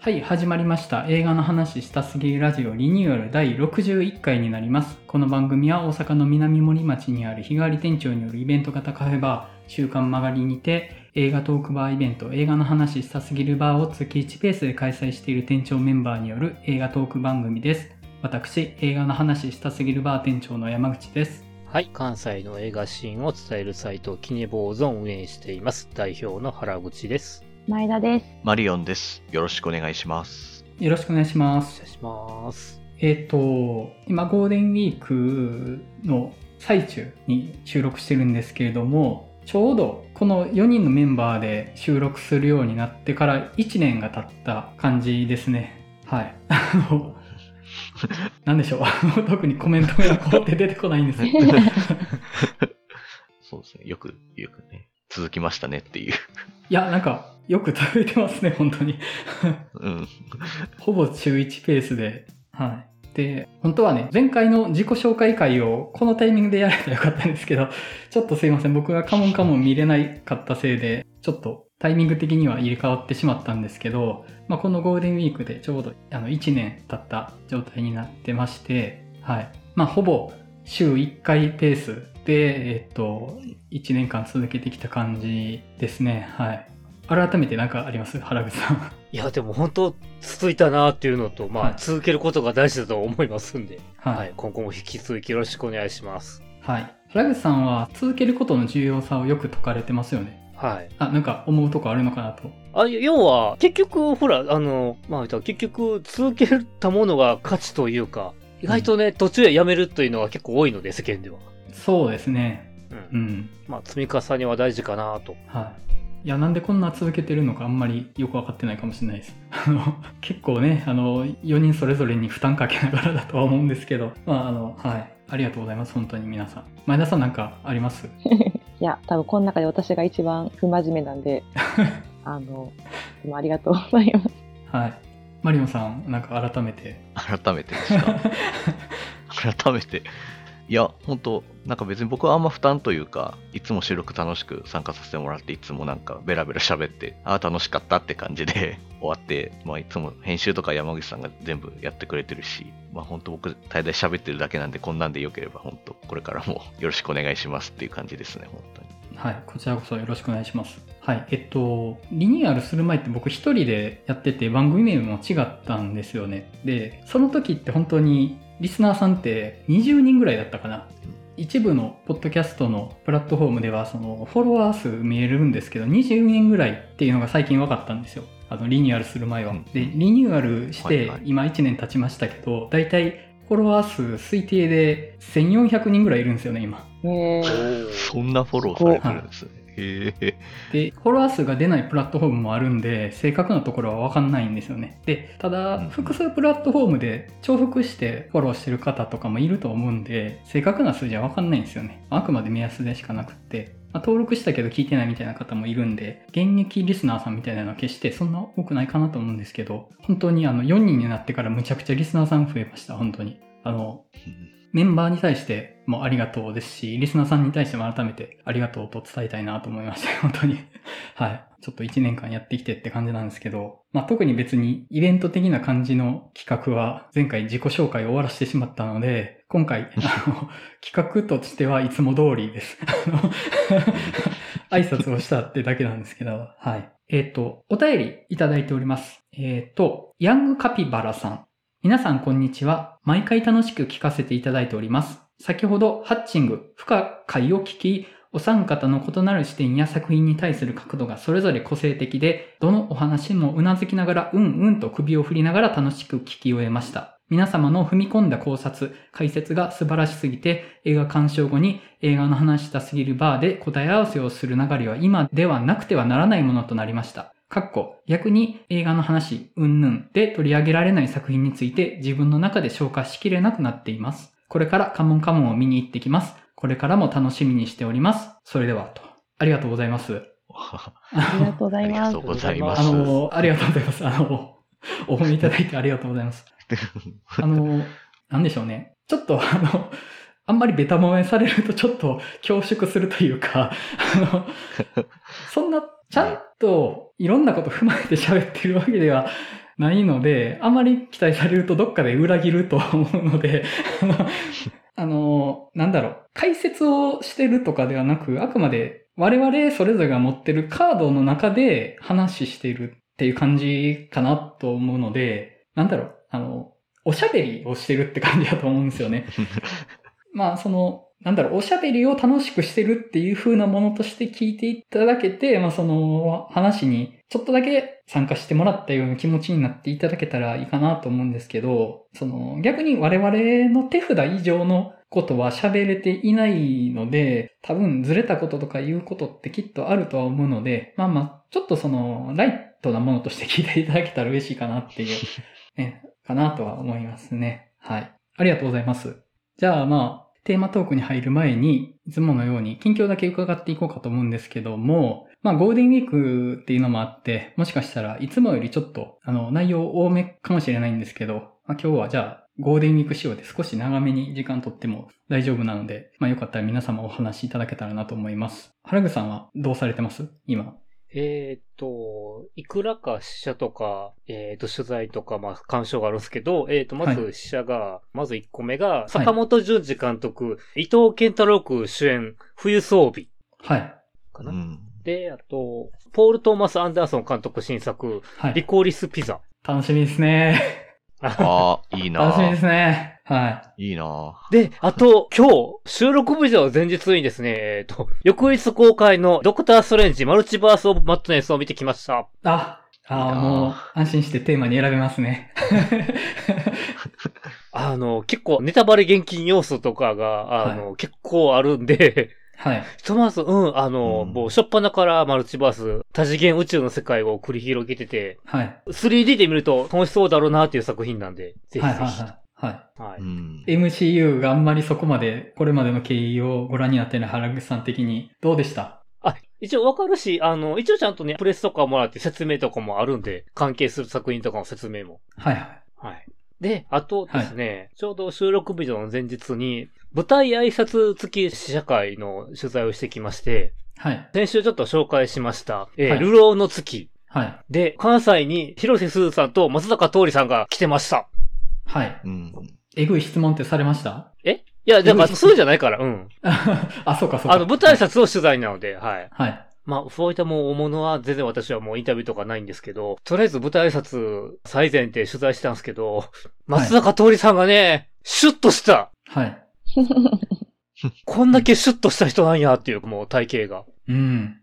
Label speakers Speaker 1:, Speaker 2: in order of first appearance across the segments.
Speaker 1: はい、始まりました。映画の話したすぎるラジオリニューアル第61回になります。この番組は大阪の南森町にある日替わり店長によるイベント型カフェバー、週刊曲がりにて、映画トークバーイベント、映画の話したすぎるバーを月1ペースで開催している店長メンバーによる映画トーク番組です。私、映画の話したすぎるバー店長の山口です。
Speaker 2: はい、関西の映画シーンを伝えるサイト、キネボーゾンを運営しています。代表の原口です。
Speaker 3: 前田です。
Speaker 4: マリオンです。よろしくお願いします。
Speaker 1: よろしくお願いします
Speaker 2: お。願いします。
Speaker 1: えっ、と、今ゴールデンウィークの最中に収録してるんですけれども、ちょうどこの4人のメンバーで収録するようになってから1年が経った感じですね。はい。あの なんでしょう。特にコメントがこうって出てこないんですよ。
Speaker 4: そうですね。よく、よくね、続きましたねっていう。
Speaker 1: いや、なんか、よく続いてますね、本当に。
Speaker 4: うん。
Speaker 1: ほぼ週1ペースで。はい。で、本当はね、前回の自己紹介会をこのタイミングでやればよかったんですけど、ちょっとすいません。僕がカモンカモン見れないかったせいで、ちょっとタイミング的には入れ替わってしまったんですけど、まあ、このゴールデンウィークでちょうどあの1年経った状態になってまして、はい。まあ、ほぼ週1回ペースで、えっと、1年間続けてきた感じですね。はい。改めて何かあります？原口さん。
Speaker 2: いや、でも本当続いたなっていうのと、まあ、
Speaker 1: はい
Speaker 2: 続けることが大事だと思いますんで、
Speaker 1: はい
Speaker 2: はい、今後も引き続きよろしくお願いします。
Speaker 1: はい。原口さんは続けることの重要さをよく説かれてますよね。
Speaker 2: はい。
Speaker 1: あ、なんか思うとこあるのかなと。
Speaker 2: あ要は、結局、ほら、あの、まあ、結局、続けたものが価値というか、意外とね、途中でやめるというのが結構多いので、世間では。
Speaker 1: そうですね。
Speaker 2: うん。
Speaker 1: うん。
Speaker 2: まあ、積み重ねは大事かなと。
Speaker 1: はい。いや、なんでこんな続けてるのかあんまりよくわかってないかもしれないです。あの、結構ね、あの、4人それぞれに負担かけながらだとは思うんですけど、まあ、あの、はい。ありがとうございます。本当に皆さん。前田さんなんかあります？
Speaker 3: いや、多分この中で私が一番不真面目なんで、あの、でもありがとうございます。
Speaker 1: はい。マリオンさん、なんか改めて。
Speaker 4: 改めてですか？改めて。いや、本当なんか別に僕はあんま負担というか、いつも収録楽しく参加させてもらって、いつもなんかベラベラ喋って、ああ、楽しかったって感じで 終わって、まあいつも編集とか山口さんが全部やってくれてるし、まあ本当僕大体喋ってるだけなんで、こんなんでよければ本当これからも よろしくお願いしますっていう感じですね、本当に。
Speaker 1: はい、こちらこそよろしくお願いします。はい、えっと、リニューアルする前って僕一人でやってて番組名も違ったんですよね。で、その時って本当にリスナーさんって20人ぐらいだったかな。一部のポッドキャストのプラットフォームではそのフォロワー数見えるんですけど20人ぐらいっていうのが最近分かったんですよ。あのリニューアルする前は。
Speaker 4: うん
Speaker 1: で、リニューアルして今1年経ちましたけど、だいたいフォロワー数推定で1400人ぐらいいるんですよね、今。
Speaker 3: えー、
Speaker 4: そんなフォローされてるんですね。
Speaker 1: で、フォロワー数が出ないプラットフォームもあるんで、正確なところはわかんないんですよね。で、ただ
Speaker 4: うん、
Speaker 1: 複数プラットフォームで重複してフォローしてる方とかもいると思うんで、正確な数字はわかんないんですよね。あくまで目安でしかなくって。まあ、登録したけど聞いてないみたいな方もいるんで、現役リスナーさんみたいなのは決してそんな多くないかなと思うんですけど、本当にあの4人になってからむちゃくちゃリスナーさん増えました、本当に。あの、メンバーに対してもありがとうですし、リスナーさんに対しても改めてありがとうと伝えたいなと思いました。本当に。はい。ちょっと1年間やってきてって感じなんですけど、まあ特に別にイベント的な感じの企画は前回自己紹介を終わらせてしまったので、今回、あの、企画としてはいつも通りです。あの挨拶をしたってだけなんですけど、はい。えっ、と、お便りいただいております。えっ、と、ヤングカピバラさん。皆さんこんにちは。毎回楽しく聞かせていただいております。先ほど、ハッチング、不可解を聞き、お三方の異なる視点や作品に対する角度がそれぞれ個性的で、どのお話もうなずきながら、うんうんと首を振りながら楽しく聞き終えました。皆様の踏み込んだ考察、解説が素晴らしすぎて、映画鑑賞後に映画の話したすぎるバーで答え合わせをする流れは今ではなくてはならないものとなりました。かっこ、逆に映画の話、うんぬんで取り上げられない作品について自分の中で消化しきれなくなっています。これからカモンカモンを見に行ってきます。これからも楽しみにしております。それでは、と。ありがとうございます。
Speaker 3: ありがとうございます
Speaker 4: ありがとう。ございま
Speaker 1: あ
Speaker 4: す。
Speaker 1: の、ありがとうございます。あの、お褒めいただいてありがとうございます。あの、なんでしょうね。ちょっと、あの、あんまりベタ褒めされるとちょっと恐縮するというか、あの、そんな、ちゃんといろんなこと踏まえて喋ってるわけではないので、あまり期待されるとどっかで裏切ると思うので、あのなんだろう、解説をしてるとかではなく、あくまで我々それぞれが持ってるカードの中で話しているっていう感じかなと思うので、なんだろう、あの、おしゃべりをしてるって感じだと思うんですよね。まあ、その、なんだろう、おしゃべりを楽しくしてるっていう風なものとして聞いていただけて、まあその話にちょっとだけ参加してもらったような気持ちになっていただけたらいいかなと思うんですけど、その逆に我々の手札以上のことは喋れていないので、多分ずれたこととか言うことってきっとあるとは思うので、まあまあ、ちょっとその、ライトなものとして聞いていただけたら嬉しいかなっていう、ね、かなとは思いますね。はい。ありがとうございます。じゃあまあ、テーマトークに入る前に、いつものように近況だけ伺っていこうかと思うんですけども、まあゴールデンウィークっていうのもあって、もしかしたらいつもよりちょっと、あの、内容多めかもしれないんですけど、まあ今日はじゃあ、ゴールデンウィーク仕様で少し長めに時間とっても大丈夫なので、まあよかったら皆様お話しいただけたらなと思います。原口さんはどうされてます？今。
Speaker 2: えーっと、いくらか試写とか、えーっと、取材とか、まあ、鑑賞があるんですけど、えーっと、ま
Speaker 1: は
Speaker 2: ず試写が、まず1個目が、坂本淳二監督、伊藤健太郎君主演、冬装備
Speaker 1: はい。
Speaker 2: かな。
Speaker 4: うん。
Speaker 2: で、あと、ポール・トーマス・アンダーソン監督新作、
Speaker 1: はい。
Speaker 2: リコーリス・ピザ。
Speaker 1: 楽しみですね。
Speaker 4: ああ、いいな
Speaker 1: 楽しみですね。はい
Speaker 4: いな
Speaker 2: で、あと、今日、収録日の前日にですね、えーっと、翌日公開のドクター・ストレンジ・マルチバース・オブ・マットネスを見てきました。
Speaker 1: い。あ、あ
Speaker 4: いいな
Speaker 1: もう安心してテーマに選べますね。
Speaker 2: あの、結構ネタバレ厳禁要素とかが、あの、結構あるんで、
Speaker 1: はい。
Speaker 2: ひとまず、うん、あの、
Speaker 4: うん
Speaker 2: もう、しょっぱなからマルチバース、多次元宇宙の世界を繰り広げてて、
Speaker 1: はい。
Speaker 2: 3D で見ると楽しそうだろうなっていう作品なんで、ぜひぜひ。
Speaker 1: はいはいはい。はい。
Speaker 2: はい
Speaker 4: うん。
Speaker 1: MCU があんまりそこまで、これまでの経緯をご覧になってない原口さん的に、どうでした？
Speaker 2: あ、一応わかるし、あの、一応ちゃんとね、プレスとかもらって説明とかもあるんで、関係する作品とかの説明も。
Speaker 1: はいはい。
Speaker 2: はい。で、あとですね、ちょうど収録日の前日に、舞台挨拶付き試写会の取材をしてきまして、
Speaker 1: はい。
Speaker 2: 先週ちょっと紹介しました、えー
Speaker 1: はい
Speaker 2: 流浪の月。
Speaker 1: はい。
Speaker 2: で、関西に広瀬すずさんと松坂桃李さんが来てました。
Speaker 1: はい。
Speaker 4: うん。
Speaker 1: えぐい質問ってされました？
Speaker 2: え？いや、だから、
Speaker 1: うん
Speaker 2: そうじゃないから、うん。
Speaker 1: あ、そうかそうか。
Speaker 2: あの、舞台挨拶の取材なので、はい。
Speaker 1: はい。
Speaker 2: まあ、そういったもう大物は全然私はもうインタビューとかないんですけど、とりあえず舞台挨拶最前で取材したんですけど、松坂桃李さんがね、シュッとした。
Speaker 1: はい。
Speaker 2: こんだけシュッとした人なんやっていう、もう体型が。
Speaker 1: うん。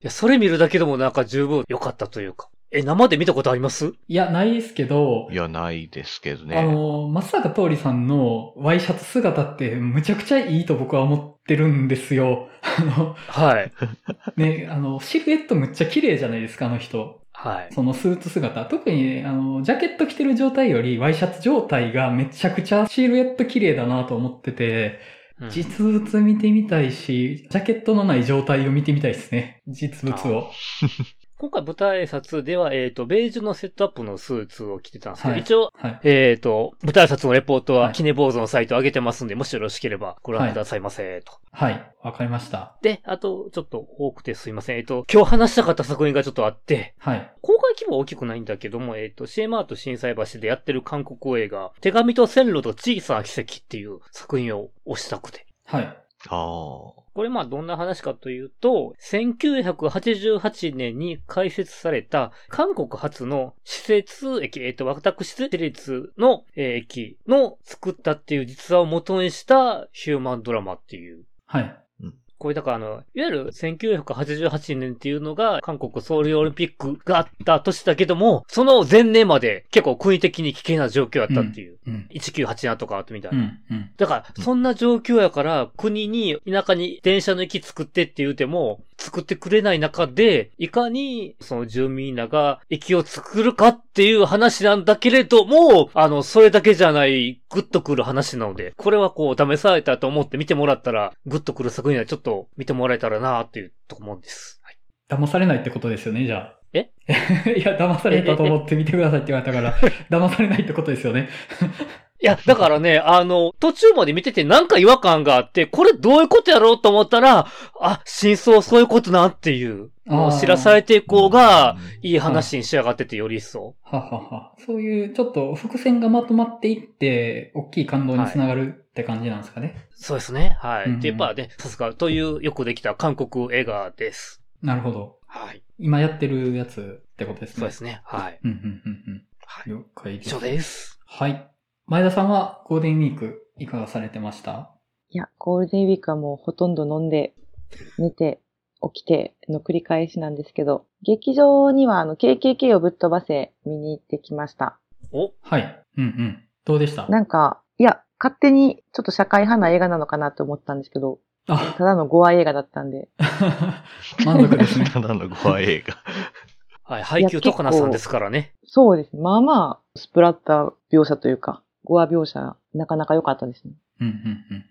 Speaker 2: いや、それ見るだけでもなんか十分良かったというか。え、生で見たことあります？
Speaker 1: いや、ないですけど
Speaker 4: い、や、ないですけど
Speaker 1: あ
Speaker 4: ね。
Speaker 1: の、松坂桃李さんのワイシャツ姿ってむちゃくちゃいいと僕は思ってるんですよ。あの、
Speaker 2: はい。
Speaker 1: ね、あの、シルエットむっちゃ綺麗じゃないですか、あの人。
Speaker 2: はい。
Speaker 1: そのスーツ姿。特に、あの、ジャケット着てる状態よりワイシャツ状態がめちゃくちゃシルエット綺麗だなと思ってて、
Speaker 2: うん
Speaker 1: 実物見てみたいし、ジャケットのない状態を見てみたいですね。実物を。
Speaker 2: 今回舞台挨拶では、えっ、と、ベージュのセットアップのスーツを着てたんですけど、
Speaker 1: はい
Speaker 2: 一応、
Speaker 1: はい。
Speaker 2: えっ、と、舞台挨拶のレポート
Speaker 1: は
Speaker 2: はいキネ坊主のサイト上げてますんで、もしよろしければご覧くださいませ、と。
Speaker 1: はい。わかりました。
Speaker 2: で、あと、ちょっと多くてすいません。えっ、と、今日話したかった作品がちょっとあって、
Speaker 1: はい。
Speaker 2: 公開規模は大きくないんだけども、えっ、と、シエマート震災橋でやってる韓国映画、手紙と線路と小さな奇跡っていう作品を推したくて。
Speaker 1: はい。
Speaker 4: ああ。
Speaker 2: これまあどんな話かというと、1988年に開設された韓国初の施設駅、えっ、と、私立のえー駅の作ったっていう実話を元にしたヒューマンドラマっていう。
Speaker 1: はい。
Speaker 2: これだからあの、いわゆる1988年っていうのが韓国ソウルオリンピックがあった年だけども、その前年まで結構国的に危険な状況だったっていう。
Speaker 1: うん。
Speaker 2: 1987とかあったみたいな。
Speaker 1: うん。うん。
Speaker 2: だから、そんな状況やから、国に、田舎に電車の駅作ってって言うても、作ってくれない中で、いかに、その住民らが駅を作るかっていう話なんだけれども、あの、それだけじゃない、グッとくる話なので、これはこう、試されたと思って見てもらったら、グッとくる作品はちょっと見てもらえたらなっていうと思うんです。はい
Speaker 1: 騙されないってことですよね、じゃあ。
Speaker 2: え？
Speaker 1: いや、騙されたと思って見てくださいって言われたから、騙されないってことですよね。
Speaker 2: いや、だからね、あの、途中まで見ててなんか違和感があって、これどういうことやろうと思ったら、あ、真相そういうことなっていう、知らされていこうが、
Speaker 4: うん
Speaker 2: いい話に仕上がっててより一層。
Speaker 1: ははは。そういう、ちょっと伏線がまとまっていって、大きい感動につながるって感じなんですかね。
Speaker 2: そうですね。はい。
Speaker 1: うんうん
Speaker 2: で、やっぱね、さすがというよくできた韓国映画です。
Speaker 1: なるほど。
Speaker 2: はい。
Speaker 1: 今やってるやつってことですね。
Speaker 2: そうですね。はい。
Speaker 1: うん、うん、うん、
Speaker 2: はい。
Speaker 1: うん。了解です。
Speaker 2: 以上です。
Speaker 1: はい。前田さんはゴールデンウィークいかがされてました？
Speaker 3: いや、ゴールデンウィークはもうほとんど飲んで、寝て、起きての繰り返しなんですけど、劇場にはあの KKK をぶっ飛ばせ見に行ってきました。
Speaker 2: お、
Speaker 1: はい。うん、うん。どうでした？
Speaker 3: なんか、いや、勝手にちょっと社会派な映画なのかなと思ったんですけど、
Speaker 1: あ、
Speaker 3: ただのゴア映画だったんで、
Speaker 1: 満足ですね。
Speaker 4: ただのご愛映画。
Speaker 2: はい。配給とかなさんですからね。
Speaker 3: そうですね。まあまあ、スプラッター描写というか、ゴア描写、なかなか良かったですね。
Speaker 1: うん、うん、うん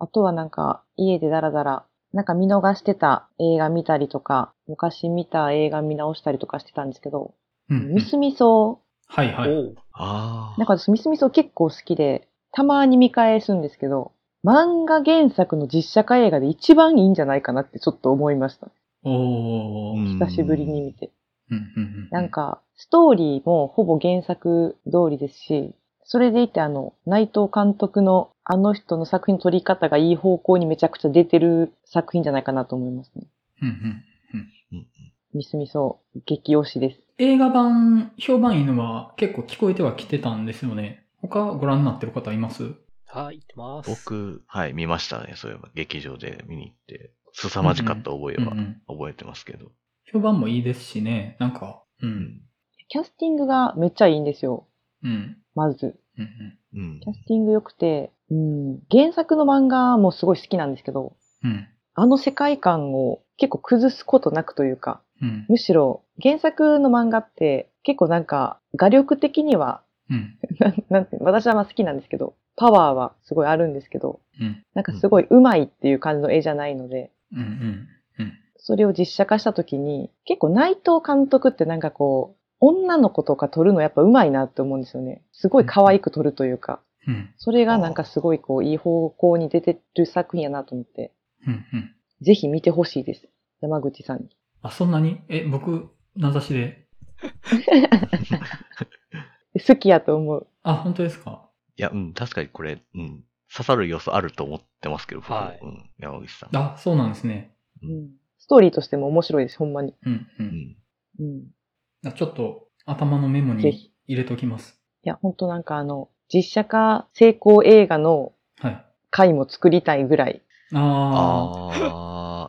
Speaker 3: あとはなんか、家でダラダラ、なんか見逃してた映画見たりとか、昔見た映画見直したりとかしてたんですけど、
Speaker 1: うん。うんうん
Speaker 3: ミスミソ、
Speaker 1: はい、はい。
Speaker 3: なんか私ミスミソ結構好きで、たまに見返すんですけど、漫画原作の実写化映画で一番いいんじゃないかなってちょっと思いました。
Speaker 1: おー。
Speaker 3: 久しぶりに見て。
Speaker 1: うん、うん、うん。
Speaker 3: なん、か、ストーリーもほぼ原作通りですし、それでいてあの、内藤監督のあの人の作品の撮り方がいい方向にめちゃくちゃ出てる作品じゃないかなと思いますね。
Speaker 1: うん、うん。
Speaker 3: ミスミソ、激推しです。
Speaker 1: 映画版、評判いいのは結構聞こえてはきてたんですよね。他ご覧になってる方います？
Speaker 2: はい、行ってます。
Speaker 4: 僕、はい、見ましたね。そういえば、劇場で見に行って、凄まじかった覚えは
Speaker 1: うんうん
Speaker 4: 覚えてますけど。
Speaker 1: 評判もいいですしね。なんか、う。
Speaker 4: うんん。
Speaker 3: キャスティングがめっちゃいいんですよ。
Speaker 1: うん。
Speaker 3: まず。キャスティング良くて、うん、原作の漫画もすごい好きなんですけど、
Speaker 1: うん。うん。
Speaker 3: あの世界観を結構崩すことなくというか、
Speaker 1: うん。
Speaker 3: むしろ原作の漫画って結構なんか画力的には、
Speaker 1: うん。
Speaker 3: なんて私はまあ好きなんですけど、パワーはすごいあるんですけど、
Speaker 1: うん。
Speaker 3: なんかすごい上手いっていう感じの絵じゃないので、
Speaker 1: うん。うん。うん。
Speaker 3: それを実写化した時に、結構内藤監督ってなんかこう、女の子とか撮るのやっぱ上手いなって思うんですよね。すごい可愛く撮るというか、
Speaker 1: うん。
Speaker 3: それがなんかすごいこう、いい方向に出てる作品やなと思って、
Speaker 1: うん。うん。
Speaker 3: ぜひ見てほしいです。山口さんに。
Speaker 1: あ、そんなに？え、僕、名指しで。
Speaker 3: 好きやと思う。
Speaker 1: あ、本当ですか？
Speaker 4: いや、うん、確かにこれ、うん、刺さる要素あると思ってますけど、僕
Speaker 2: はい
Speaker 4: うん、山口さん。
Speaker 1: あ、そうなんですね。
Speaker 3: うん。ストーリーとしても面白いです、ほんまに。
Speaker 1: うん。う。
Speaker 4: うんん。
Speaker 3: うん。
Speaker 1: あちょっと、頭のメモに入れときます。
Speaker 3: いや、ほんとなんかあの、実写化成功映画の
Speaker 1: はい。
Speaker 3: 回も作りたいぐらい。
Speaker 1: あ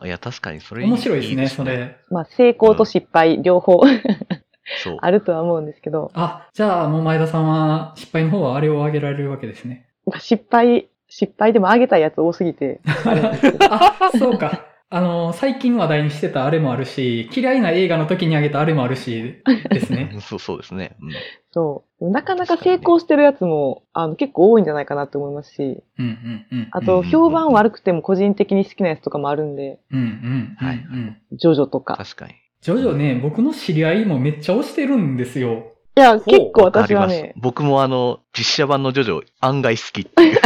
Speaker 4: ああ、いや、確かにそ
Speaker 1: あ、
Speaker 4: れ
Speaker 1: 面白いですね、そ。れ。
Speaker 3: まあ、成功と失敗、両方
Speaker 4: そう。
Speaker 3: あるとは思うんですけど、
Speaker 1: あ、じゃあもう前田さんは失敗の方はあれを挙げられるわけですね。
Speaker 3: まあ失敗、失敗でも上げたいやつ多すぎて、あ
Speaker 1: あ、そうか。あの、最近話題にしてたあれもあるし、嫌いな映画の時にあげたあれもあるし、ですね。
Speaker 4: そうそうですね。うん
Speaker 3: そう。なかなか成功してるやつも、あの、結構多いんじゃないかなって思いますし、
Speaker 1: うんうんうん。
Speaker 3: あと、評判悪くても個人的に好きなやつとかもあるんで、
Speaker 1: うんうん。
Speaker 4: はい
Speaker 3: ジョジョとか。
Speaker 4: 確かに。
Speaker 1: ジョジョね、僕の知り合いもめっちゃ推してるんですよ。
Speaker 3: いや、結構
Speaker 4: わかります
Speaker 3: 私はね、
Speaker 4: 僕もあの、実写版のジョジョ案外好きっていう。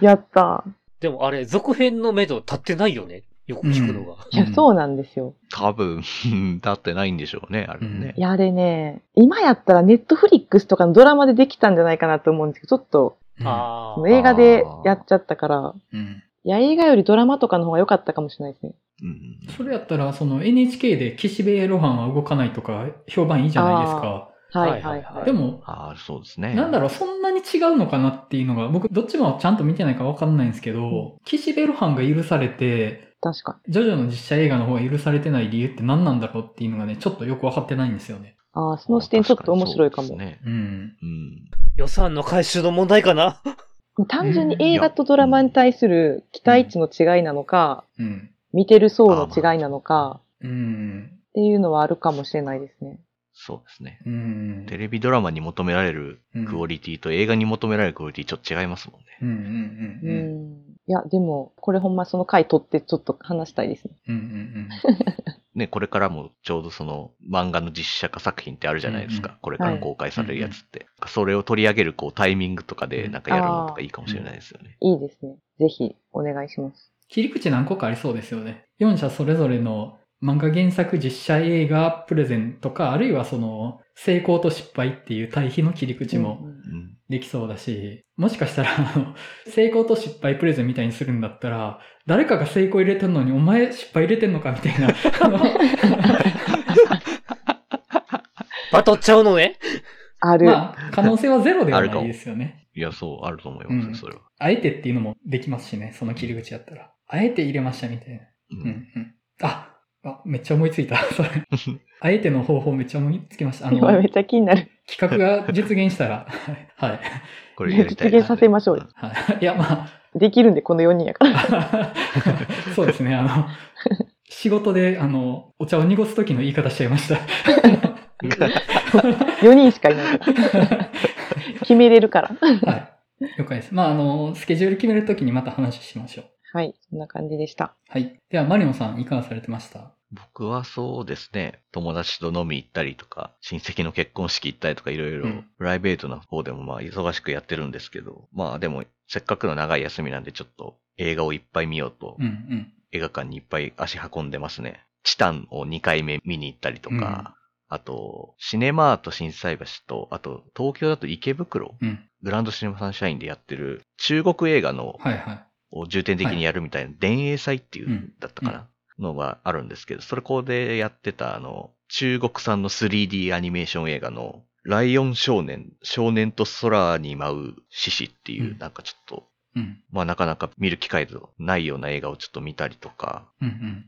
Speaker 3: やった。
Speaker 2: でもあれ、続編の目処立ってないよね？よく聞くのが。
Speaker 3: いや、
Speaker 1: うん
Speaker 3: そうなんですよ。
Speaker 4: 多分、う ん立ってないんでしょうね、あれね
Speaker 3: い。や、あれね、今やったらネットフリックスとかのドラマでできたんじゃないかなと思うんですけど、ちょっと
Speaker 1: うん
Speaker 2: ああ。
Speaker 3: 映画でやっちゃったから、
Speaker 1: うん。
Speaker 3: いや、映画よりドラマとかの方が良かったかもしれないですね。
Speaker 4: うん
Speaker 1: それやったら、その NHK で岸辺露伴は動かないとか評判いいじゃないですか。
Speaker 3: はい
Speaker 2: はいはい。
Speaker 1: でも、
Speaker 4: ああ、そうですね。
Speaker 1: なんだろう、そん違うのかなっていうのが、僕、どっちもちゃんと見てないからわかんないんですけど、岸辺露伴が許されて、
Speaker 3: 確かに。
Speaker 1: ジョジョの実写映画の方が許されてない理由って何なんだろうっていうのがね、ちょっとよくわかってないんですよね。
Speaker 3: ああ、その視点ちょっと面白いかも。
Speaker 4: 確にそうですね
Speaker 1: うん。
Speaker 4: うん。
Speaker 2: 予算の回収の問題かな？
Speaker 3: 単純に映画とドラマに対する期待値の違いなのか、
Speaker 1: うん。
Speaker 3: 見てる層の違いなのか、
Speaker 1: うん。
Speaker 3: っていうのはあるかもしれないですね。
Speaker 4: そうですね。
Speaker 1: うん。
Speaker 4: テレビドラマに求められるクオリティと映画に求められるクオリティちょっと違いますもんね。
Speaker 1: うんうん
Speaker 3: う
Speaker 1: うんうん。
Speaker 3: ん。いや、でも、これほんまその回取ってちょっと話したいですね。
Speaker 1: うんうん
Speaker 4: ね、これからもちょうどその漫画の実写化作品ってあるじゃないですか。
Speaker 1: うんうん
Speaker 4: これから公開されるやつって。それを取り上げるこうタイミングとかでなんかやるのとかいいかもしれないですよね。
Speaker 3: いいですね。ぜひ、お願いします。
Speaker 1: 切り口何個かありそうですよね。4社それぞれの漫画原作実写映画プレゼントか、あるいはその成功と失敗っていう対比の切り口も。できそうだし、もしかしたら、あの、成功と失敗プレゼンみたいにするんだったら、誰かが成功入れてんのに、お前失敗入れてんのかみたいな。
Speaker 2: バトっちゃうのね？
Speaker 3: ある。
Speaker 1: まあ、可能性はゼロではないですよね。
Speaker 4: いや、そう、あると思いますね、
Speaker 1: うん
Speaker 4: それは。
Speaker 1: あえてっていうのもできますしね、その切り口やったら。あえて入れましたみたいな。
Speaker 4: う
Speaker 1: うんうん。あ、あ、めっちゃ思いついた。それ。あえての方法めっちゃ思いつきました。あの、
Speaker 3: 今めっちゃ気になる。
Speaker 1: 企画が実現したら、はい。
Speaker 4: これやりたい
Speaker 3: 実現させましょうよ。
Speaker 1: はい。いや、ま
Speaker 3: できるんで、この4人やから。
Speaker 1: あ、そうですね。あの、仕事で、あの、お茶を濁す時の言い方しちゃいました。
Speaker 3: 4人しかいないから。決めれるから。
Speaker 1: はい。了解です。まあ、あの、スケジュール決めるときにまた話しましょう。
Speaker 3: はい、そんな感じでした。
Speaker 1: はい。では、マリオンさん、いかがされてました？
Speaker 4: 僕はそうですね、友達と飲み行ったりとか、親戚の結婚式行ったりとかいろいろ
Speaker 1: うん、
Speaker 4: プライベートな方でもまあ忙しくやってるんですけど、まあでも、せっかくの長い休みなんでちょっと映画をいっぱい見ようと、
Speaker 1: うんうん。
Speaker 4: 映画館にいっぱい足運んでますね。チタンを2回目見に行ったりとか、あと、シネマート心斎橋と、あと、東京だと池袋、
Speaker 1: うん。
Speaker 4: グランドシネマサンシャインでやってる中国映画の
Speaker 1: はいはい。
Speaker 4: を重点的にやるみたいな、電影祭っていうだったかな、のがあるんですけど、それこでやってたあの、中国産の 3D アニメーション映画の、ライオン少年、少年と空に舞う獅子っていう、
Speaker 1: うん
Speaker 4: なんかちょっと、
Speaker 1: うん。
Speaker 4: まあなかなか見る機会のないような映画をちょっと見たりとか。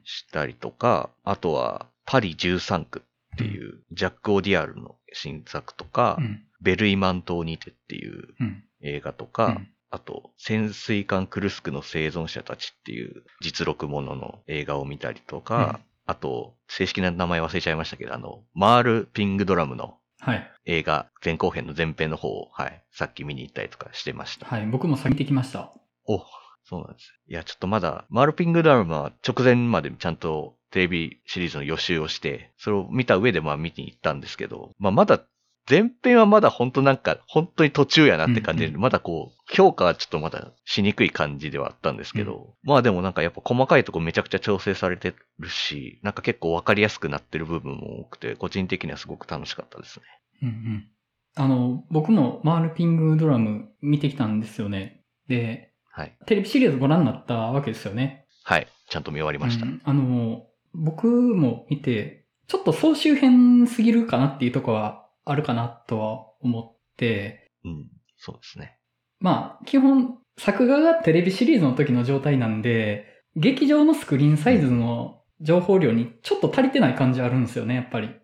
Speaker 4: したりとか、あとは、パリ13区っていう、ジャック・オディアールの新作とか、
Speaker 1: うん。
Speaker 4: ベルイマン島にてっていう
Speaker 1: うん。
Speaker 4: 映画と
Speaker 1: う
Speaker 4: か、
Speaker 1: ん
Speaker 4: あと、潜水艦クルスクの生存者たちっていう実録ものの映画を見たりとか、あと、正式な名前忘れちゃいましたけど、あの、マール・ピングドラムの
Speaker 1: はい。
Speaker 4: 映画前後編の前編の方を、はい、さっき見に行ったりとかしてました。
Speaker 1: はい。僕も先見てきました。
Speaker 4: お、そうなんです。いや、ちょっとまだ、マール・ピングドラムは直前までちゃんとテレビシリーズの予習をして、それを見た上でまあ見に行ったんですけど、まあまだ、前編はまだ本当なんか、本当に途中やなって感じで、
Speaker 1: うんうん
Speaker 4: まだこう、評価はちょっとまだしにくい感じではあったんですけど、まあでもなんかやっぱ細かいとこめちゃくちゃ調整されてるし、なんか結構わかりやすくなってる部分も多くて、個人的にはすごく楽しかったですね。
Speaker 1: うんうん。あの、僕もマールピングドラム見てきたんですよね。で、
Speaker 4: はい。
Speaker 1: テレビシリーズご覧になったわけですよね。
Speaker 4: はい。ちゃんと見終わりました。
Speaker 1: うんあの、僕も見て、ちょっと総集編すぎるかなっていうとこはあるかなとは思って、
Speaker 4: うん。そうですね。
Speaker 1: まあ、基本、作画がテレビシリーズの時の状態なんで、劇場のスクリーンサイズの情報量にちょっと足りてない感じあるんですよね、やっぱり。
Speaker 4: うん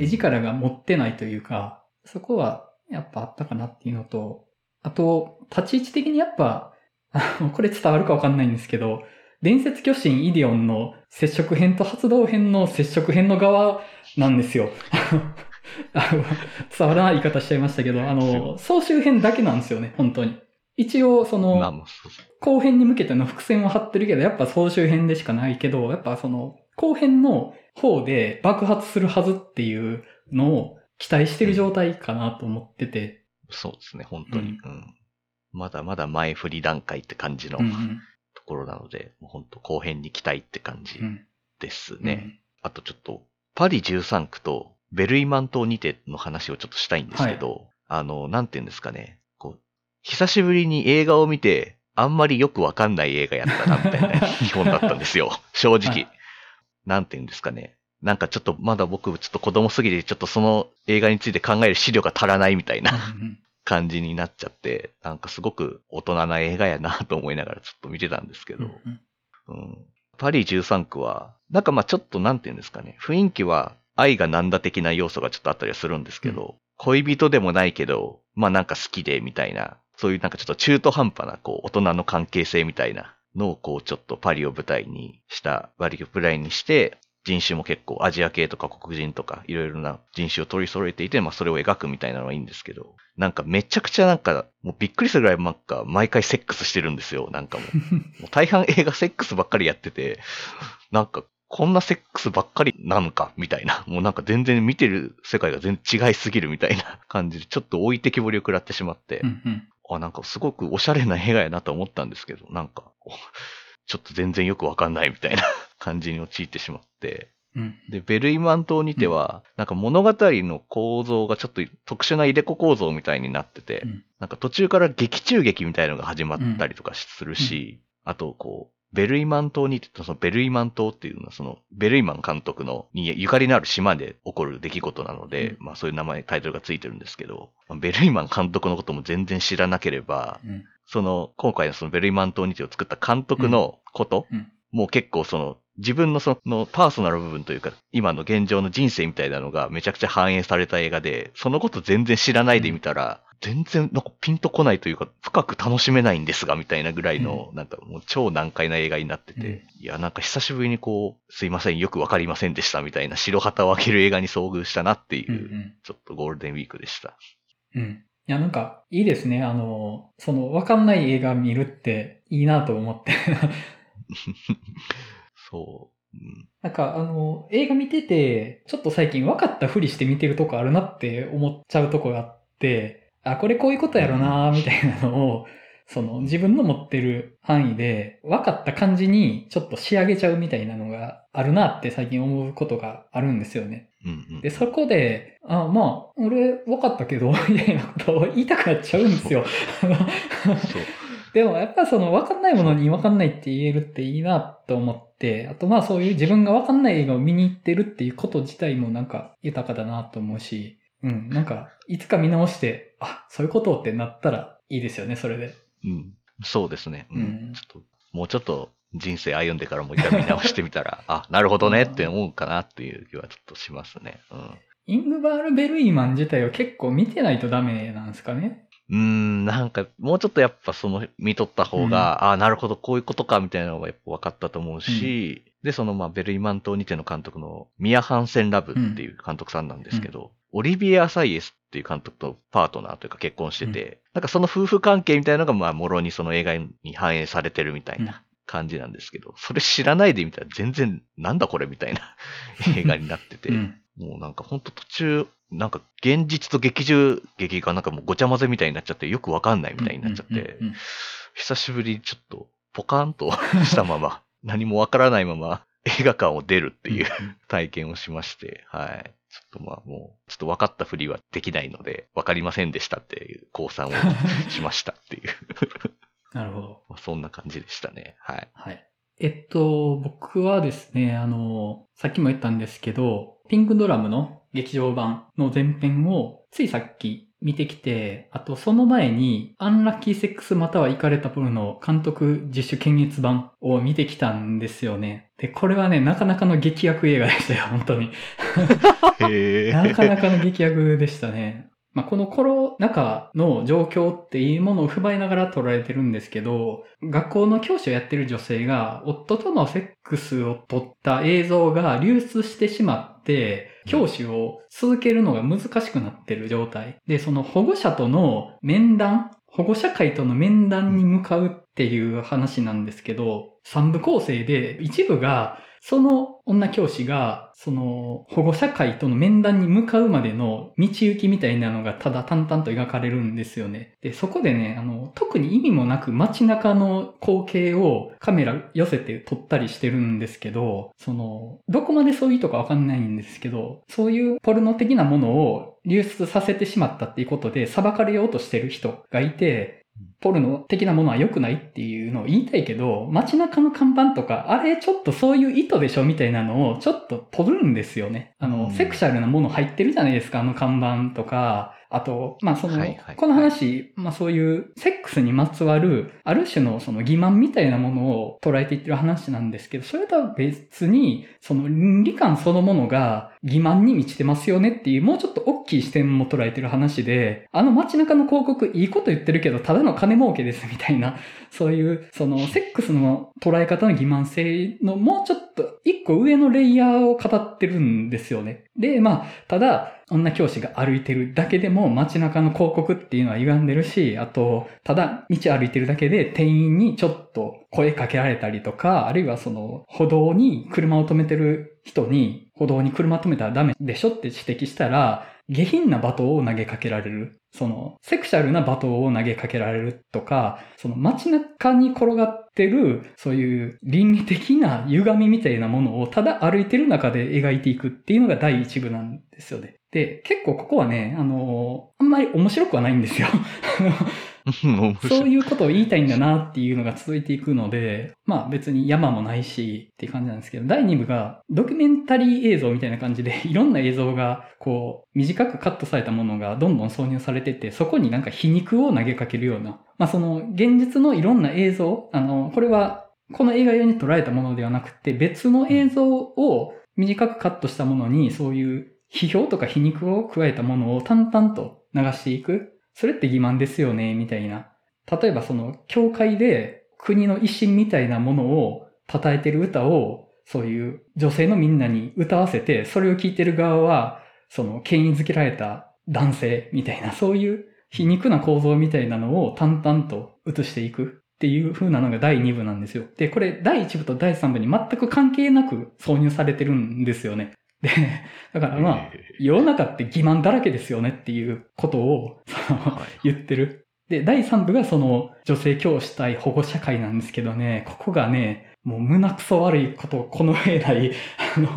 Speaker 1: 絵力が持ってないというか、そこはやっぱあったかなっていうのと、あと、立ち位置的にやっぱ、あのこれ伝わるかわかんないんですけど、伝説巨神イディオンの接触編と発動編の接触編の側なんですよ。あの伝わらない言い方しちゃいましたけど、あの、総集編だけなんですよね、本当に。一応、その、後編に向けての伏線を張ってるけど、やっぱ総集編でしかないけど、やっぱその後編の方で爆発するはずっていうのを期待してる状態かなと思ってて。
Speaker 4: そうですね、本当に。
Speaker 1: う
Speaker 4: うん。まだまだ前振り段階って感じの
Speaker 1: うんうん
Speaker 4: ところなので、もう本当後編に期待って感じ
Speaker 1: うん
Speaker 4: ですね。あとちょっと、パリ13区とベルイマン島にての話をちょっとしたいんですけど、あの、なんて言うんですかね、こう、久しぶりに映画を見て、あんまりよくわかんない映画やったな、みたいな 基本だったんですよ。正直。
Speaker 1: はい。
Speaker 4: なんて言うんですかね。なんかちょっとまだ僕ちょっと子供すぎてちょっとその映画について考える資料が足らないみたいな感じになっちゃって、なんかすごく大人な映画やなと思いながらちょっと見てたんですけど、
Speaker 1: うん
Speaker 4: パリ13区は、なんかまあちょっとなんて言うんですかね、雰囲気は愛がなんだ的な要素がちょっとあったりはするんですけど、恋人でもないけど、まあなんか好きでみたいな、そういうなんかちょっと中途半端なこう大人の関係性みたいなのをこうちょっとパリを舞台にした、割り舞台にして、人種も結構アジア系とか黒人とかいろいろな人種を取り揃えていて、まあそれを描くみたいなのはいいんですけど、なんかめちゃくちゃなんかもうびっくりするぐらいなんか毎回セックスしてるんですよ、なんかもう。もう大半映画セックスばっかりやってて、なんかこんなセックスばっかりなのか、みたいな。もうなんか全然見てる世界が全然違いすぎるみたいな感じで、ちょっと置いてきぼりを食らってしまって、
Speaker 1: うんうん。
Speaker 4: あ、なんかすごくおしゃれな映画やなと思ったんですけど、なんか、おちょっと全然よくわかんないみたいな 感じに陥ってしまって。
Speaker 1: うん。
Speaker 4: で、ベルイマン島にては、なんか物語の構造がちょっと特殊な入れ子構造みたいになってて、
Speaker 1: うん
Speaker 4: なんか途中から劇中劇みたいのが始まったりとかするし、あとこう、ベルイマン島にて、そのベルイマン島っていうのは、そのベルイマン監督のにゆかりのある島で起こる出来事なので、まあそういう名前、タイトルがついてるんですけど、まあベルイマン監督のことも全然知らなければ、
Speaker 1: うん。
Speaker 4: その、今回のそのベルイマン島にてを作った監督のこと、
Speaker 1: うん。
Speaker 4: もう結構その、自分のそのパーソナル部分というか、今の現状の人生みたいなのがめちゃくちゃ反映された映画で、そのこと全然知らないで見たら、全然なんかピンとこないというか、深く楽しめないんですが、みたいなぐらいの、なんかもう超難解な映画になってて、
Speaker 1: うん
Speaker 4: いや、なんか久しぶりにこう、すいません、よくわかりませんでしたみたいな白旗を開ける映画に遭遇したなっていう。ちょっとゴールデンウィークでした。
Speaker 1: うん。いや、なんか、いいですね。あの、その、わかんない映画見るっていいなと思って。
Speaker 4: そう。うん
Speaker 1: なんか、あの、映画見てて、ちょっと最近分かったふりして見てるとこあるなって思っちゃうとこがあって、あ、これこういうことやろなみたいなのを、その、自分の持ってる範囲で、分かった感じにちょっと仕上げちゃうみたいなのがあるなって最近思うことがあるんですよね。
Speaker 4: うんうん
Speaker 1: で、そこで、あ、まあ、俺分かったけど、みたいなことを言いたくなっちゃうんですよ。
Speaker 4: そう。
Speaker 1: でもやっぱその分かんないものに分かんないって言えるっていいなと思って、あとまあそういう自分が分かんない映画を見に行ってるっていうこと自体もなんか豊かだなと思うし、うん、なんかいつか見直して、あ、そういうことってなったらいいですよね、それで。
Speaker 4: うん。そうですね。うん。
Speaker 1: うん
Speaker 4: ちょっと、もうちょっと人生歩んでからもう一回見直してみたら、あ、なるほどねって思うかなっていう気はちょっとしますね。うん。
Speaker 1: イングバール・ベルイマン自体を結構見てないとダメなんですかね。
Speaker 4: うーん、なんか、もうちょっとやっぱその、見とった方が、ああ、なるほど、こういうことか、みたいなのがやっぱ分かったと思うし、で、その、まあ、ベルイマン島にての監督の、ミア・ハンセン・ラブっていう監督さんなんですけど、オリビエ・アサイエスっていう監督とパートナーというか結婚してて、なんかその夫婦関係みたいなのが、まあ、もろにその映画に反映されてるみたいな感じなんですけど、それ知らないで見たら全然、なんだこれみたいな 映画になってて、
Speaker 1: うん。
Speaker 4: もうなんかほんと途中、なんか現実と劇中劇がなんかもうごちゃ混ぜみたいになっちゃってよくわかんないみたいになっちゃって、久しぶりにちょっとポカーンとしたまま、何もわからないまま映画館を出るっていう体験をしまして、はい。ちょっとまあもう、ちょっと分かったふりはできないので、わかりませんでしたっていう降参をしましたっていう、
Speaker 1: なるほど。
Speaker 4: まあそんな感じでしたね。はい。
Speaker 1: はい。えっと、僕はですね、あの、さっきも言ったんですけど、ピンクドラムの劇場版の前編をついさっき見てきて、あとその前に、アンラッキーセックスまたはイカれたポルの監督自主検閲版を見てきたんですよね。で、これはね、なかなかの劇薬映画でしたよ、本当に。なかなかの劇薬でしたね。まあ、このコロナ禍の状況っていうものを踏まえながら捉えてるんですけど、学校の教師をやってる女性が夫とのセックスを撮った映像が流出してしまって、教師を続けるのが難しくなってる状態。で、その保護者との面談、保護者会との面談に向かうっていう話なんですけど、三部構成で一部がその女教師が、その保護者会との面談に向かうまでの道行きみたいなのがただ淡々と描かれるんですよね。で、そこでね、あの、特に意味もなく街中の光景をカメラ寄せて撮ったりしてるんですけど、その、どこまでそういう意図かわかんないんですけど、そういうポルノ的なものを流出させてしまったっていうことで裁かれようとしてる人がいて、ポルノ的なものは良くないっていうのを言いたいけど、街中の看板とか、あれちょっとそういう意図でしょみたいなのをちょっと取るんですよね。あの、
Speaker 4: うん
Speaker 1: セクシャルなもの入ってるじゃないですか、あの看板とか。あと、まあその、
Speaker 4: はいはい
Speaker 1: この話、まあそういうセックスにまつわる、ある種のその欺瞞みたいなものを捉えていってる話なんですけど、それとは別に、その倫理観そのものが欺瞞に満ちてますよねっていう、もうちょっと大きい視点も捉えてる話で、あの街中の広告いいこと言ってるけど、ただの金儲けですみたいな、そういう、そのセックスの捉え方の欺瞞性のもうちょっと一個上のレイヤーを語ってるんですよね。で、まあ、ただ、女教師が歩いてるだけでも街中の広告っていうのは歪んでるし、あと、ただ道歩いてるだけで店員にちょっとと声かけられたりとか、あるいはその歩道に車を止めてる人に歩道に車止めたらダメでしょって指摘したら、下品な罵倒を投げかけられる。その、セクシャルな罵倒を投げかけられるとか、その街中に転がってる、そういう倫理的な歪みみたいなものをただ歩いてる中で描いていくっていうのが第一部なんですよね。で、結構ここはね、あの、あんまり面白くはないんですよ。そういうことを言いたいんだなっていうのが続いていくので、まあ別に山もないしっていう感じなんですけど、第2部がドキュメンタリー映像みたいな感じで、いろんな映像がこう短くカットされたものがどんどん挿入されてて、そこになんか皮肉を投げかけるような、まあその現実のいろんな映像、あの、これはこの映画用に捉えたものではなくて、別の映像を短くカットしたものにそういう批評とか皮肉を加えたものを淡々と流していく。それって欺瞞ですよね、みたいな。例えばその、教会で国の威信みたいなものを称えてる歌を、そういう女性のみんなに歌わせて、それを聞いてる側は、その、権威づけられた男性みたいな、そういう皮肉な構造みたいなのを淡々と映していくっていう風なのが第2部なんですよ。で、これ第1部と第3部に全く関係なく挿入されてるんですよね。で、だからまあ、世の中って欺瞞だらけですよねっていうことを、その、言ってる。で、第3部がその女性教師対保護者会なんですけどね、ここがね、もう胸くそ悪いことをこの上ない、あの、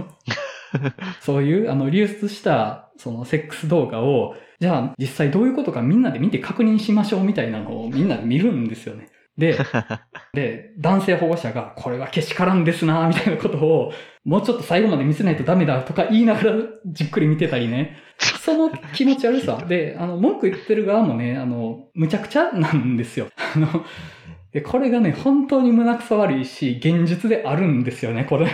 Speaker 1: そういう、あの、流出した、その、セックス動画を、じゃあ、実際どういうことかみんなで見て確認しましょうみたいなのをみんなで見るんですよね。で、で、男性保護者が、これはけしからんですな、みたいなことを、もうちょっと最後まで見せないとダメだとか言いながらじっくり見てたりね。その気持ち悪さ。で、あの、文句言ってる側もね、あの、むちゃくちゃなんですよ。あの、で、これがね、本当に胸くそ悪いし、現実であるんですよね、これが。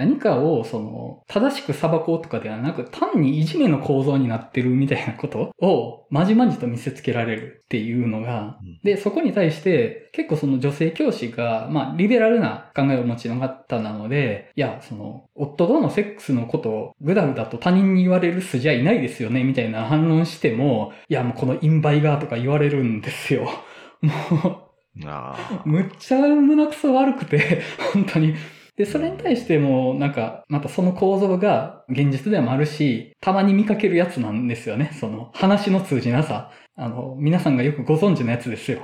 Speaker 1: 何かを、その、正しく裁こうとかではなく、単にいじめの構造になってるみたいなことを、まじまじと見せつけられるっていうのが、で、そこに対して、結構その女性教師が、まあ、リベラルな考えをお持ちの方なので、いや、その、夫とのセックスのことをぐだぐだと他人に言われる筋はいないですよね、みたいな反論しても、いや、もうこのインバイがとか言われるんですよ。もう、むっちゃ胸くそ悪くて、本当に。で、それに対しても、なんか、またその構造が現実でもあるし、たまに見かけるやつなんですよね。その、話の通じなさ。あの、皆さんがよくご存知のやつですよ。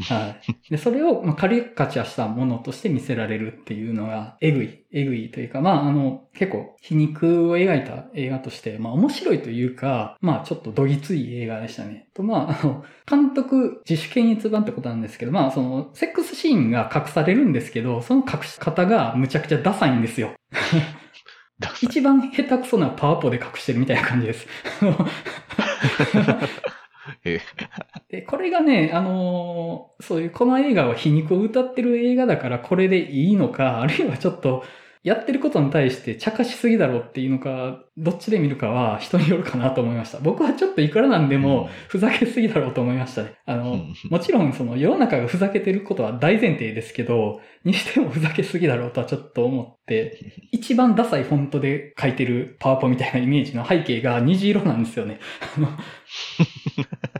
Speaker 1: はい。で、それを、まあ、カリカチャしたものとして見せられるっていうのが、えぐい、えぐいというか、まあ、あの、結構、皮肉を描いた映画として、まあ、面白いというか、まあ、ちょっとどぎつい映画でしたね。と、まあ、あの、監督自主検閲版ってことなんですけど、まあ、その、セックスシーンが隠されるんですけど、その隠し方がむちゃくちゃダサいんですよ。一番下手くそなパワポで隠してるみたいな感じです。で、これがね、あのー、そういう、この映画は皮肉を歌ってる映画だからこれでいいのか、あるいはちょっと、やってることに対して茶化しすぎだろうっていうのか、どっちで見るかは人によるかなと思いました。僕はちょっといくらなんでもふざけすぎだろうと思いましたね。あの、もちろんその世の中がふざけてることは大前提ですけど、にしてもふざけすぎだろうとはちょっと思って、一番ダサいフォントで書いてるパワポみたいなイメージの背景が虹色なんですよね。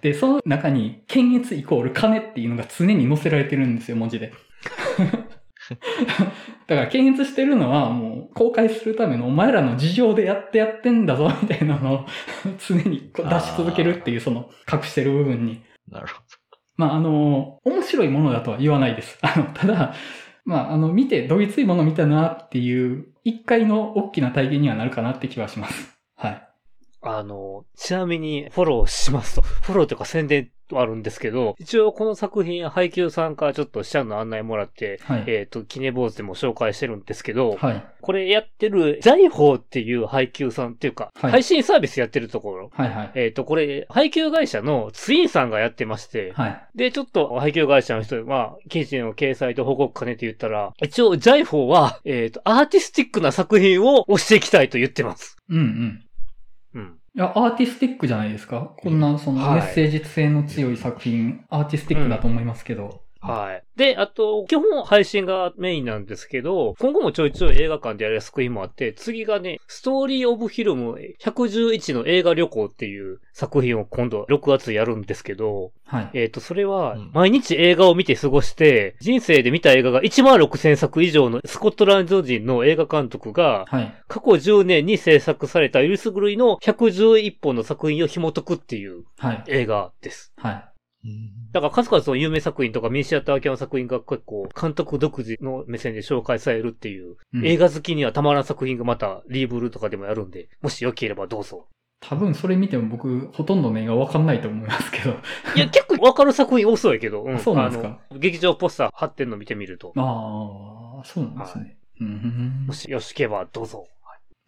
Speaker 1: で、その中に、検閲イコール金っていうのが常に載せられてるんですよ、文字で。だから検閲してるのはもう公開するためのお前らの事情でやってやってんだぞみたいなのを 常に出し続けるっていうその隠してる部分に。
Speaker 4: なるほど。
Speaker 1: まああの、面白いものだとは言わないです。あの、ただ、まああの、見てどぎついもの見たなっていう一回の大きな体験にはなるかなって気はします。はい。
Speaker 2: あの、ちなみにフォローしますと、フォローというか宣伝あるんですけど、一応この作品、配給さんからちょっと社の案内もらって、はい、えっ、ー、と、キネ坊主でも紹介してるんですけど、はい、これやってる、ジャイホーっていう配給さんっていうか、はい、配信サービスやってるところ、はいはい、えっ、ー、と、これ、配給会社のツインさんがやってまして、はい、で、ちょっと配給会社の人、まあ、記事の掲載と報告兼ねて言ったら、一応、ジャイホーは、えっ、ー、と、アーティスティックな作品を押していきたいと言ってます。
Speaker 1: うんうん。うん。いや、アーティスティックじゃないですかこんな、そのメッセージ性の強い作品、はい、アーティスティックだと思いますけど。
Speaker 2: はい。で、あと、基本配信がメインなんですけど、今後もちょいちょい映画館でやる作品もあって、次がね、ストーリーオブフィルム111の映画旅行っていう作品を今度6月やるんですけど、
Speaker 1: はい。
Speaker 2: えっ、と、それは
Speaker 4: うん、
Speaker 2: 毎日映画を見て過ごして、人生で見た映画が1万6000作以上のスコットランド人の映画監督が、
Speaker 1: はい。
Speaker 2: 過去10年に制作されたよりすぐるいの111本の作品を紐解くっていう
Speaker 1: はい。
Speaker 2: 映画です。
Speaker 1: はい。
Speaker 2: だから数々の有名作品とかミニシアター系の作品が結構監督独自の目線で紹介されるっていう、
Speaker 1: うん
Speaker 2: 映画好きにはたまらん作品がまたリーブルとかでもやるんで、もしよければどうぞ。
Speaker 1: 多分それ見ても僕、ほとんどの映画わかんないと思いますけど。
Speaker 2: いや、結構わかる作品多そうやけど、う
Speaker 1: そうなんですか？
Speaker 2: 劇場ポスター貼ってんの見てみると、
Speaker 1: ああ、そうなんですね。うん
Speaker 2: も。しよしければどうぞ。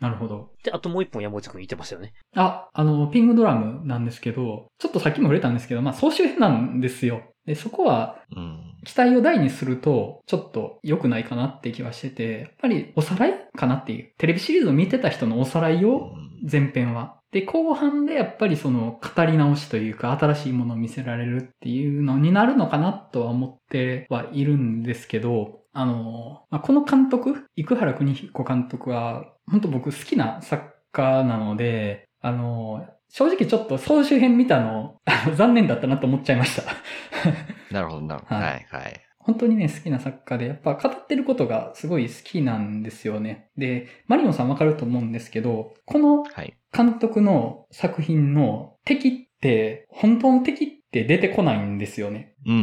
Speaker 1: なるほど。
Speaker 2: で、あともう一本山内くん言ってましたよね。
Speaker 1: あ、あの、ピングドラムなんですけど、ちょっとさっきも触れたんですけど、まあ、総集編なんですよ。で、そこは、
Speaker 4: うん。
Speaker 1: 期待を大にすると、ちょっと良くないかなって気はしてて、やっぱりおさらいかなっていう。テレビシリーズを見てた人のおさらいを、前編は。で、後半でやっぱりその語り直しというか新しいものを見せられるっていうのになるのかなとは思ってはいるんですけど、あの、まあ、この監督、生原邦彦監督は、本当僕好きな作家なので、あの、正直ちょっと総集編見たの、残念だったなと思っちゃいました。
Speaker 4: なるほど、なるほど。
Speaker 1: は
Speaker 4: はいい、はい。
Speaker 1: 本当にね、好きな作家で、やっぱ語ってることがすごい好きなんですよね。で、マリオンさんわかると思うんですけど、この
Speaker 4: はい。
Speaker 1: 監督の作品の敵って、本当の敵って出てこないんですよね。
Speaker 4: うんう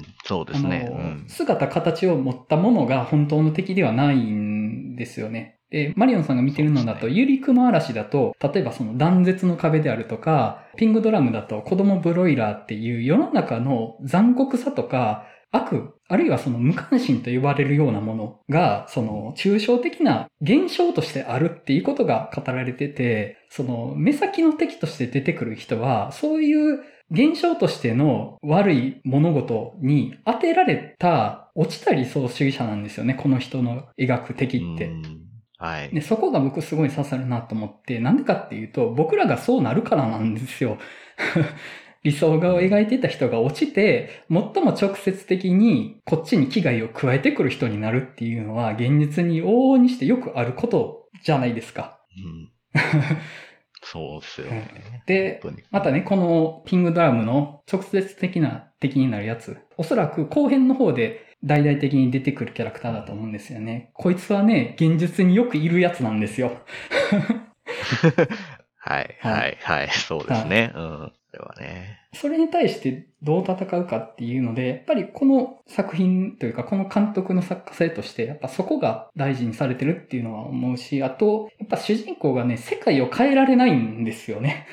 Speaker 4: ん、そうですね。
Speaker 1: 姿形を持ったものが本当の敵ではないんですよね。で、マリオンさんが見てるのだと、ユリクマ嵐だと、例えばその断絶の壁であるとか、ピングドラムだと子供ブロイラーっていう世の中の残酷さとか、悪、あるいはその無関心と呼ばれるようなものが、その抽象的な現象としてあるっていうことが語られてて、その目先の敵として出てくる人は、そういう現象としての悪い物事に当てられた落ちた理想主義者なんですよね、この人の描く敵って。
Speaker 4: うんはい。
Speaker 1: で、そこが僕すごい刺さるなと思って、なんでかっていうと、僕らがそうなるからなんですよ。理想画を描いてた人が落ちて、最も直接的にこっちに危害を加えてくる人になるっていうのは、現実に往々にしてよくあることじゃないですか。
Speaker 4: うん そうですよね。
Speaker 1: で、またね、このピングドラムの直接的な敵になるやつ、おそらく後編の方で大々的に出てくるキャラクターだと思うんですよね。こいつはね、現実によくいるやつなんですよ。
Speaker 4: はい、
Speaker 1: は
Speaker 4: はい、はい、そうですね。うん。それはね。
Speaker 1: それに対してどう戦うかっていうので、やっぱりこの作品というか、この監督の作家性として、やっぱそこが大事にされてるっていうのは思うし、あと、やっぱ主人公がね、世界を変えられないんですよね。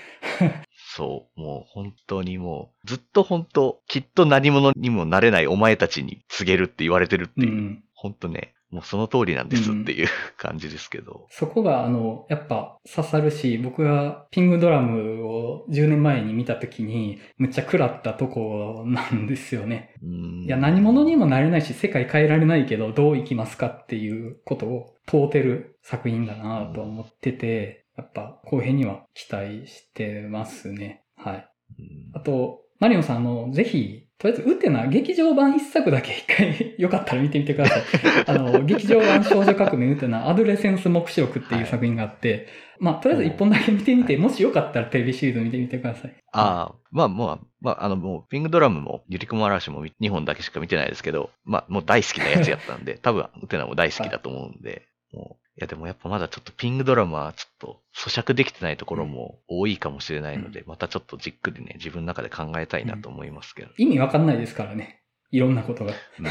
Speaker 4: そう。もう本当にもう、ずっと本当、きっと何者にもなれないお前たちに告げるって言われてるっていう。
Speaker 1: うん。
Speaker 4: 本当ね、もうその通りなんですっていう感じですけど。
Speaker 1: そこが、あの、やっぱ刺さるし、僕がピングドラムを10年前に見た時に、むっちゃ食らったとこなんですよね。
Speaker 4: うん
Speaker 1: いや、何者にもなれないし、世界変えられないけど、どう生きますかっていうことを問うてる作品だなと思ってて、やっぱ後編には期待してますね。はい。
Speaker 4: うん
Speaker 1: あと、マリオンさん、あの、ぜひ、とりあえず、ウテナ劇場版一作だけ一回 よかったら見てみてください。あの、劇場版少女革命ウテナアドレセンス目視録っていう作品があって、まあ、とりあえず一本だけ見てみて、もしよかったらテレビシリーズ見てみてください。
Speaker 4: ああ、まあまあ、まあ、あの、もう、ピングドラムも、ゆりくも嵐も2本だけしか見てないですけど、まあ、もう大好きなやつやったんで、多分、ウテナも大好きだと思うんで、もう、いやでもやっぱまだちょっとピングドラムはちょっと咀嚼できてないところも多いかもしれないので、またちょっとじっくりね、自分の中で考えたいなと思いますけど。
Speaker 1: 意味わかんないですからね。いろんなことが。
Speaker 4: うん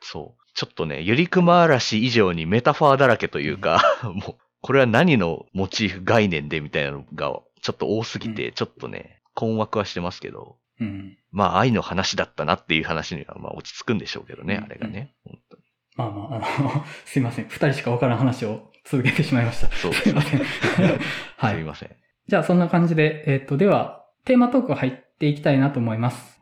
Speaker 4: そう。ちょっとね、ゆりくま嵐以上にメタファーだらけというか、もう、これは何のモチーフ概念でみたいなのがちょっと多すぎて、ちょっとね、困惑はしてますけど、
Speaker 1: うん。
Speaker 4: まあ愛の話だったなっていう話にはまあ落ち着くんでしょうけどね、
Speaker 1: うん
Speaker 4: あれがね。本当に
Speaker 1: まあまあ、あの、すいません。二人しかわからん話を続けてしまいました。
Speaker 4: そう
Speaker 1: すいません。はい。
Speaker 4: すみません。
Speaker 1: じゃあそんな感じで、えっ、と、では、テーマトーク入っていきたいなと思います。